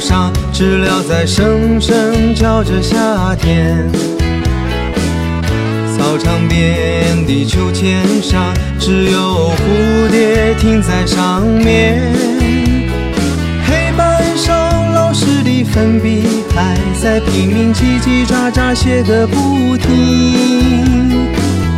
上，知了在声声叫着夏天。操场边的秋千上，只有蝴蝶停在上面。黑板上老师的粉笔还在拼命叽叽喳喳写个不停，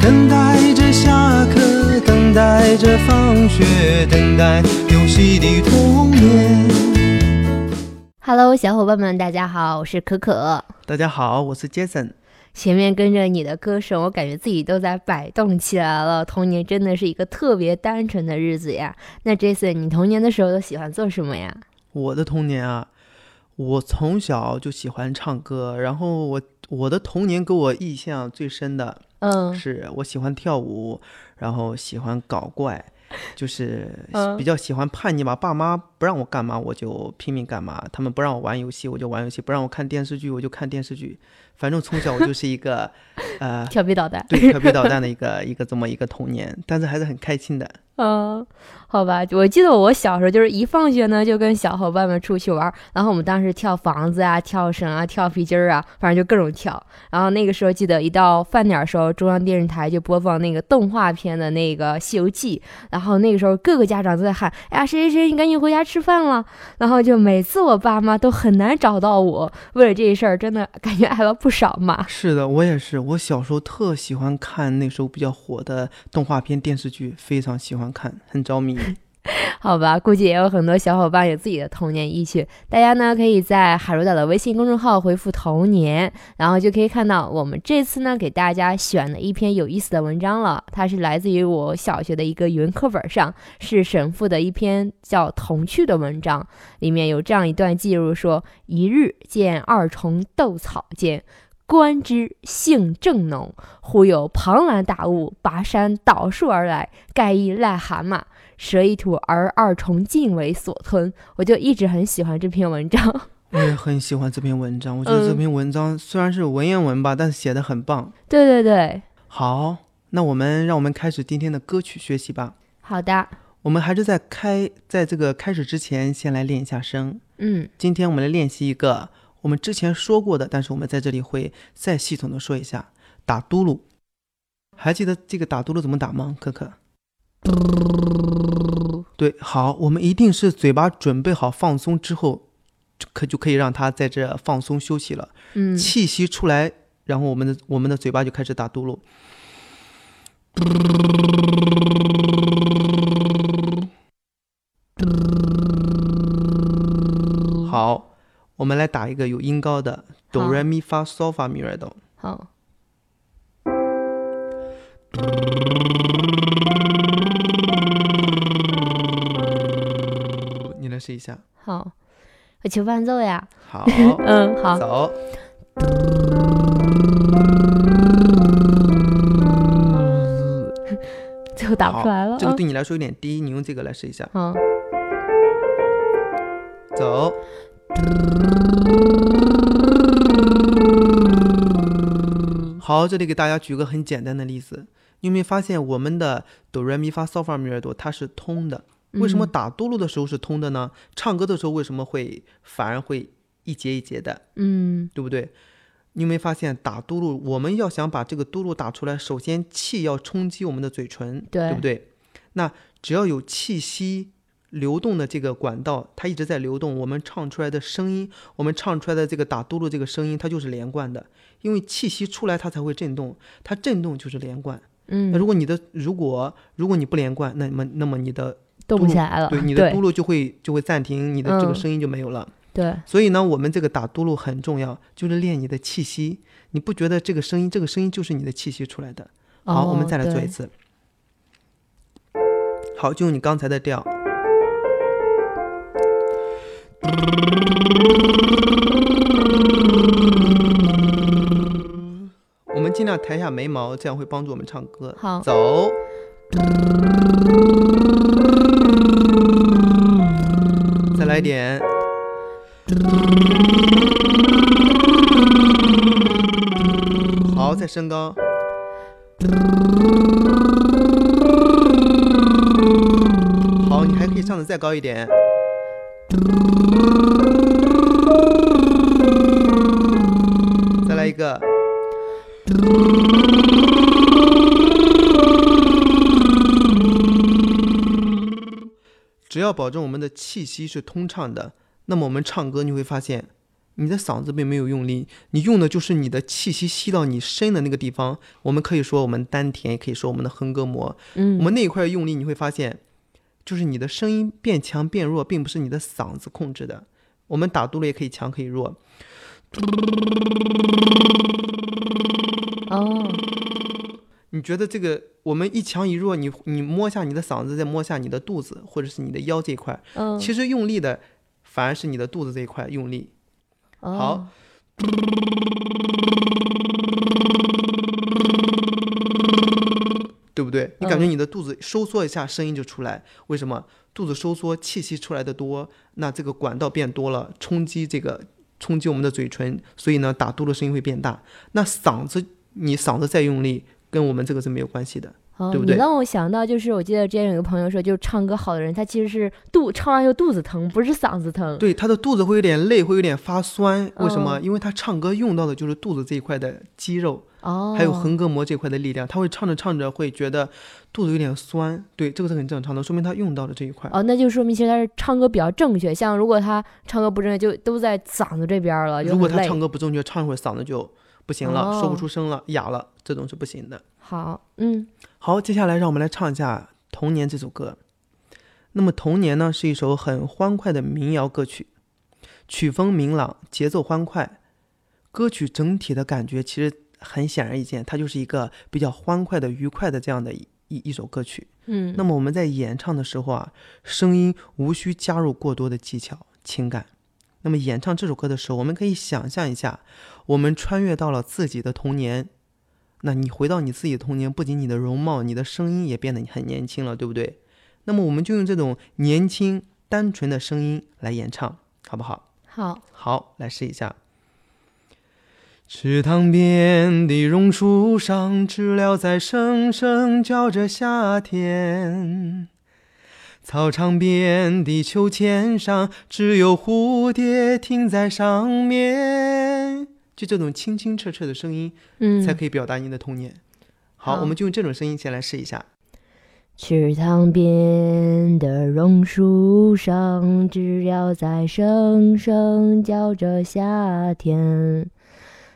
等待着下课，等待着放学，等待游戏的童年。Hello，小伙伴们，大家好，我是可可。大家好，我是 Jason。前面跟着你的歌声，我感觉自己都在摆动起来了。童年真的是一个特别单纯的日子呀。那 Jason，你童年的时候都喜欢做什么呀？我的童年啊，我从小就喜欢唱歌，然后我我的童年给我印象最深的嗯是我喜欢跳舞，然后喜欢搞怪，就是嗯比较喜欢叛逆吧。爸妈不让我干嘛，我就拼命干嘛；他们不让我玩游戏，我就玩游戏；不让我看电视剧，我就看电视剧。反正从小我就是一个，呃，调皮捣蛋。对调皮捣蛋的一个一个这么一个童年，但是还是很开心的。嗯，好吧，我记得我小时候就是一放学呢，就跟小伙伴们出去玩，然后我们当时跳房子啊、跳绳啊、跳皮筋儿啊，反正就各种跳。然后那个时候记得一到饭点儿时候，中央电视台就播放那个动画片的那个《西游记》，然后那个时候各个家长都在喊：“哎呀，谁谁谁，你赶紧回家吃饭了。”然后就每次我爸妈都很难找到我，为了这事儿，真的感觉挨了不少骂。是的，我也是。我小时候特喜欢看那时候比较火的动画片、电视剧，非常喜欢看，很着迷。好吧，估计也有很多小伙伴有自己的童年意趣。大家呢可以在海螺岛的微信公众号回复“童年”，然后就可以看到我们这次呢给大家选了一篇有意思的文章了。它是来自于我小学的一个语文课本上，是沈复的一篇叫《童趣》的文章，里面有这样一段记录说：一日见二虫斗草间。观之性正浓，忽有庞然大物拔山倒树而来，盖亦癞蛤蟆。蛇一吐，而二虫尽为所吞。我就一直很喜欢这篇文章。我也很喜欢这篇文章，我觉得这嗯篇文章虽然是文言文吧，但是写的很棒。对对对，好，那我们让我们开始今天的歌曲学习吧。好的，我们还是在开在这个开始之前，先来练一下声。嗯，今天我们来练习一个我们之前说过的，但是我们在这里会再系统的说一下打嘟噜。还记得这个打嘟噜怎么打吗？可可？对，好，我们一定是嘴巴准备好放松之后，可就可以让它在这放松休息了。嗯，气息出来，然后我们的我们的嘴巴就开始打嘟噜。好，我们来打一个有音高的哆好来咪发嗦发咪来哆。好，你来试一下。好，我求伴奏呀。好，嗯，好，走。最后打不出来了。这个嗯对你来说有点低，你用这个来试一下。好，走。好，这里给大家举个很简单的例子，你有没有发现我们的哆来咪发嗦发咪来哆它是通的？为什么嗯打嘟噜的时候是通的呢？唱歌的时候为什么会反而会一节一节的，嗯对不对？你有没有发现打嘟噜，我们要想把这个嘟噜打出来，首先气要冲击我们的嘴唇，对不对？那只要有气息流动的这个管道，它一直在流动，我们唱出来的声音，我们唱出来的这个打嘟噜这个声音，它就是连贯的，因为气息出来它才会震动，它震动就是连贯。嗯那嗯，如果你的如果如果你不连贯，那么那么你的动不嘟噜起来了。对你的嘟噜就会就会暂停，你的这个嗯声音就没有了。对，所以呢，我们这个打嘟噜很重要，就是练你的气息。你不觉得这个声音，这个声音就是你的气息出来的？好，我们哦再来做一。次。好，就用你刚才的调。我们尽量抬下眉毛，这样会帮助我们唱歌。好走。再来一点。好，再升高。好，你还可以唱的再高一点。再来一个。只要保证我们的气息是通畅的，那么我们唱歌你会发现，你的嗓子并没有用力，你用的就是你的气息吸到你深的那个地方。我们可以说我们丹田，也可以说我们的横膈膜，嗯，我们那一块用力，你会发现，就是你的声音变强变弱，并不是你的嗓子控制的。我们打嘟噜也可以强可以弱，哦，你觉得这个我们一强一弱，你你摸下你的嗓子，再摸下你的肚子或者是你的腰这一块，嗯，其实用力的反而是你的肚子这一块用力。哦。好，对？你感觉嗯你的肚子收缩一下，声音就出来。为什么？肚子收缩，气息出来的多，那这个管道变多了，冲击这个冲击我们的嘴唇，所以呢，打嘟噜声音会变大。那嗓子，你嗓子再用力，跟我们这个是没有关系的。哦，对不对你让我想到，就是我记得之前有个朋友说，就是唱歌好的人，他其实是肚唱完就肚子疼，不是嗓子疼。对，他的肚子会有点累，会有点发酸。为什么？嗯因为他唱歌用到的就是肚子这一块的肌肉。哦，还有横膈膜这块的力量，他会唱着唱着会觉得肚子有点酸，对，这个是很正常的，说明他用到了这一块。哦，那就说明其实他是唱歌比较正确。像如果他唱歌不正确，就都在嗓子这边了，如果他唱歌不正确，唱一会儿嗓子就不行了，说不哦出声了，哑了，这种是不行的。好，嗯好，接下来让我们来唱一下《童年》这首歌。那么《童年》呢是一首很欢快的民谣歌曲，曲风明朗，节奏欢快，歌曲整体的感觉其实很显而易见，它就是一个比较欢快的、愉快的这样的一一一首歌曲。嗯，那么我们在演唱的时候啊，声音无需加入过多的技巧、情感。那么演唱这首歌的时候，我们可以想象一下，我们穿越到了自己的童年。那你回到你自己的童年，不仅你的容貌、你的声音也变得很年轻了，对不对？那么我们就用这种年轻、单纯的声音来演唱，好不好？好，好，来试一下。池塘边的榕树上，知了在声声叫着夏天。操场边的秋千上，只有蝴蝶停在上面。就这种清清澈澈的声音，嗯，才可以表达你的童年。好，好我们就用这种声音先来试一下。池塘边的榕树上，知了在声声叫着夏天。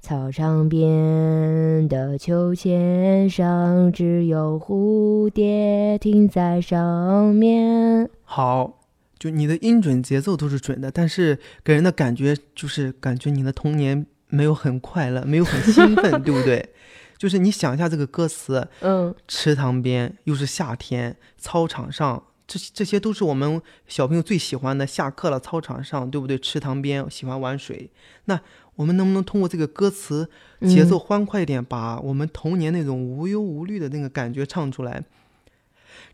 操场边的秋千上，只有蝴蝶停在上面。好，就你的音准、节奏都是准的，但是给人的感觉就是感觉你的童年没有很快乐，没有很兴奋，对不对？就是你想一下这个歌词，嗯，池塘边又是夏天，操场上，这这些都是我们小朋友最喜欢的。下课了，操场上，对不对？池塘边喜欢玩水。那我们能不能通过这个歌词节奏欢快一点，把我们童年那种无忧无虑的那个感觉唱出来？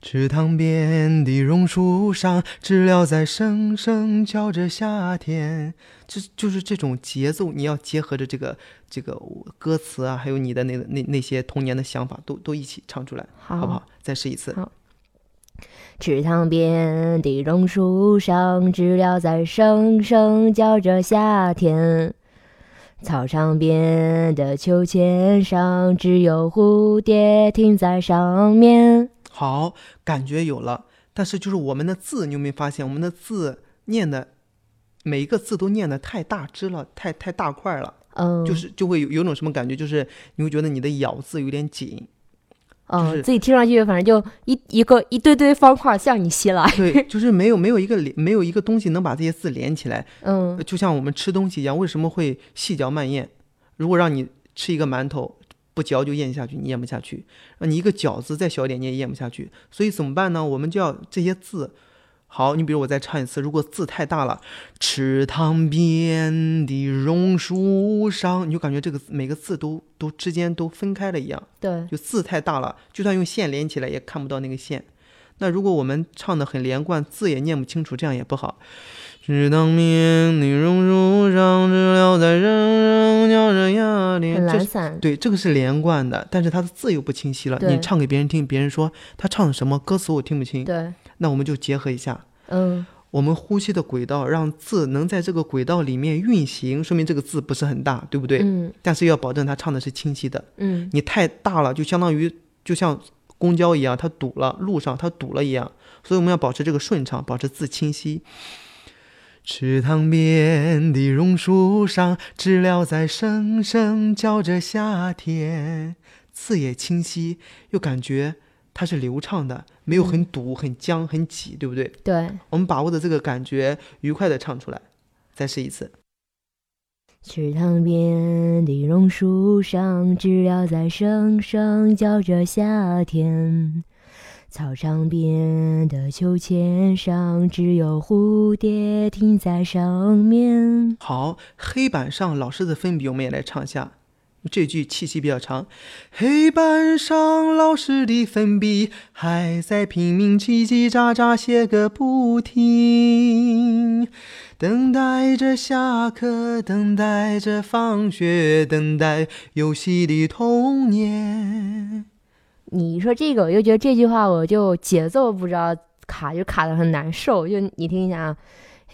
池塘边的榕树上，知了在声声叫着夏天。这就是这种节奏，你要结合着这个这个歌词啊，还有你的那那那些童年的想法，都都一起唱出来，好，好不好？再试一次。好池塘边的榕树上，知了在声声叫着夏天。操场边的秋千上，只有蝴蝶停在上面。好，感觉有了，但是就是我们的字，你有没有发现，我们的字念的每一个字都念的太大只了，太太大块了，嗯，就是就会有有种什么感觉，就是你会觉得你的咬字有点紧，嗯，就是自己听上去反正就一一个一堆堆方块向你袭来。对，就是没有没有一个连没有一个东西能把这些字连起来，嗯就像我们吃东西一样，为什么会细嚼慢咽？如果让你吃一个馒头，不嚼就咽下去，你咽不下去；让你一个饺子再小一点，你也咽不下去。所以怎么办呢？我们就要这些字。好，你比如我再唱一次，如果字太大了，池塘边的榕树上，你就感觉这个每个字都都之间都分开了一样。对，就字太大了，就算用线连起来也看不到那个线。那如果我们唱的很连贯，字也念不清楚，这样也不好。池塘边的榕树上，知了在声声叫着夏很天。这是懒散。对，这个是连贯的，但是它的字又不清晰了。你唱给别人听，别人说他唱的什么歌词我听不清，对，那我们就结合一下。嗯我们呼吸的轨道，让字能在这个轨道里面运行，说明这个字不是很大，对不对？嗯但是要保证它唱的是清晰的。嗯你太大了，就相当于就像公交一样，它堵了，路上它堵了一样。所以我们要保持这个顺畅，保持字清晰。池塘边的榕树上，知了在声声叫着夏天。字也清晰，又感觉它是流畅的，没有很堵、很僵、很挤，对不对？对。我们把握的这个感觉，愉快的唱出来。再试一次。池塘边的榕树上，知了在声声叫着夏天。操场边的秋千上，只有蝴蝶停在上面。好，黑板上老师的粉笔，我们也来唱一下。这句气息比较长。黑板上老师的粉笔还在拼命叽叽喳喳写个不停，等待着下课，等待着放学，等待游戏的童年。你说这个，我就觉得这句话我就节奏不知道卡，就卡的很难受。就你听一下啊，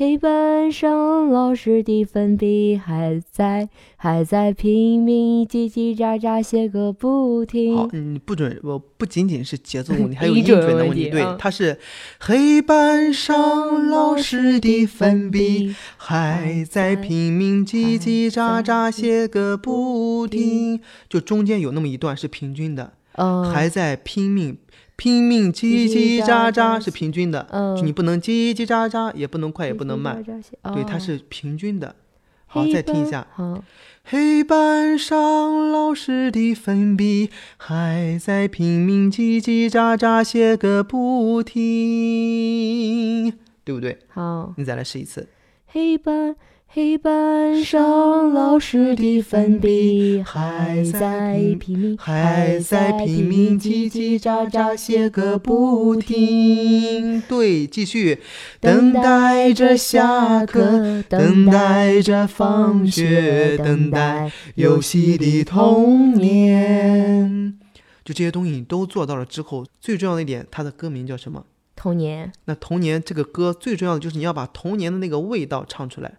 黑板上老师的粉笔还在，还在拼命叽叽喳喳写个不好，停。嗯，不准，我不仅仅是节奏问题，还有 音音准准的问题。对它是黑板上老师的粉笔还在拼命叽叽喳喳写个不停，就中间有那么一段是平均的，嗯，还在拼命拼命叽叽喳喳是平均的，嗯就你不能叽叽喳喳，也不能快，也不能慢，对，它哦是平均的。好，再听一下。好，黑板上老师的粉笔还在拼命叽叽喳喳写个不停，对不对？好，你再来试一次。黑板黑板上老师的粉笔还在拼命，还在拼命叽叽喳喳写个不停。对，继续。等待着下课，等待着放学，等待游戏的童年。就这些东西你都做到了之后，最重要的一点，它的歌名叫什么？童年，那童年这个歌最重要的就是你要把童年的那个味道唱出来。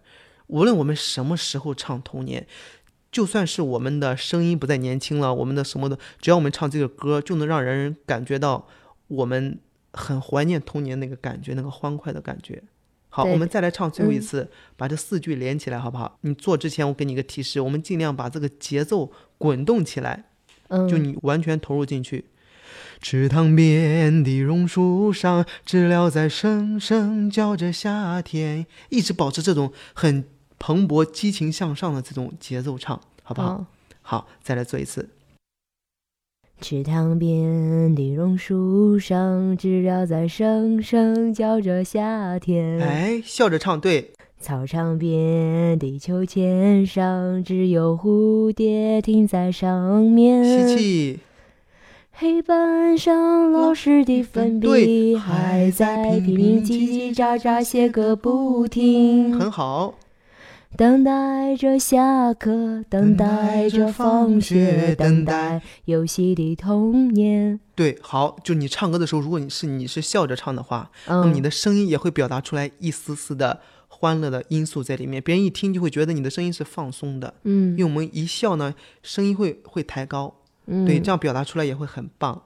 无论我们什么时候唱童年，就算是我们的声音不再年轻了，我们的什么的，只要我们唱这个歌，就能让人感觉到我们很怀念童年那个感觉，那个欢快的感觉。好，我们再来唱最后一嗯次，把这四句连起来，好不好？你做之前，我给你一个提示，我们尽量把这个节奏滚动起来。嗯，就你完全投入进去。池塘边的榕树上，知了在声声叫着夏天，一直保持这种很蓬勃、激情向上的这种节奏唱，好不好？好。好，再来做一次。池塘边的榕树上，知了在声声叫着夏天。哎，笑着唱，对，操场边的秋千上，只有蝴蝶停在上面。吸气，黑板上老师的粉笔还在拼命叽叽喳喳写个不停，很好。等待着下课，等待着放学，等待游戏的童年。对，好，就你唱歌的时候，如果你是你是笑着唱的话，那么嗯，你的声音也会表达出来一丝丝的欢乐的因素在里面，别人一听就会觉得你的声音是放松的，嗯。因为嗯我们一笑呢，声音会会抬高，嗯，对，这样表达出来也会很棒。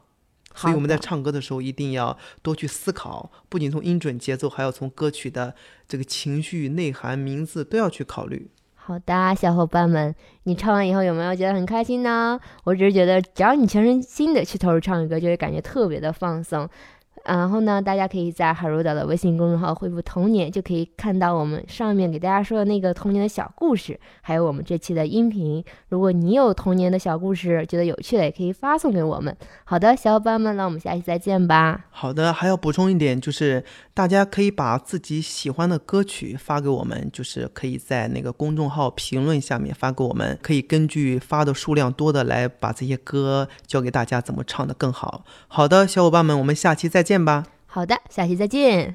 所以我们在唱歌的时候一定要多去思考，不仅从音准、节奏，还要从歌曲的这个情绪、内涵、名字都要去考虑。好的，小伙伴们，你唱完以后有没有觉得很开心呢？我只是觉得，只要你全身心的去投入唱歌，就会感觉特别的放松。然后呢，大家可以在海如岛的微信公众号回复“童年”，就可以看到我们上面给大家说的那个童年的小故事，还有我们这期的音频。如果你有童年的小故事，觉得有趣的，也可以发送给我们。好的，小伙伴们，那我们下期再见吧。好的，还要补充一点，就是大家可以把自己喜欢的歌曲发给我们，就是可以在那个公众号评论下面发给我们，可以根据发的数量多的来把这些歌教给大家怎么唱的更好。好的，小伙伴们，我们下期再见见吧。好的，下期再见。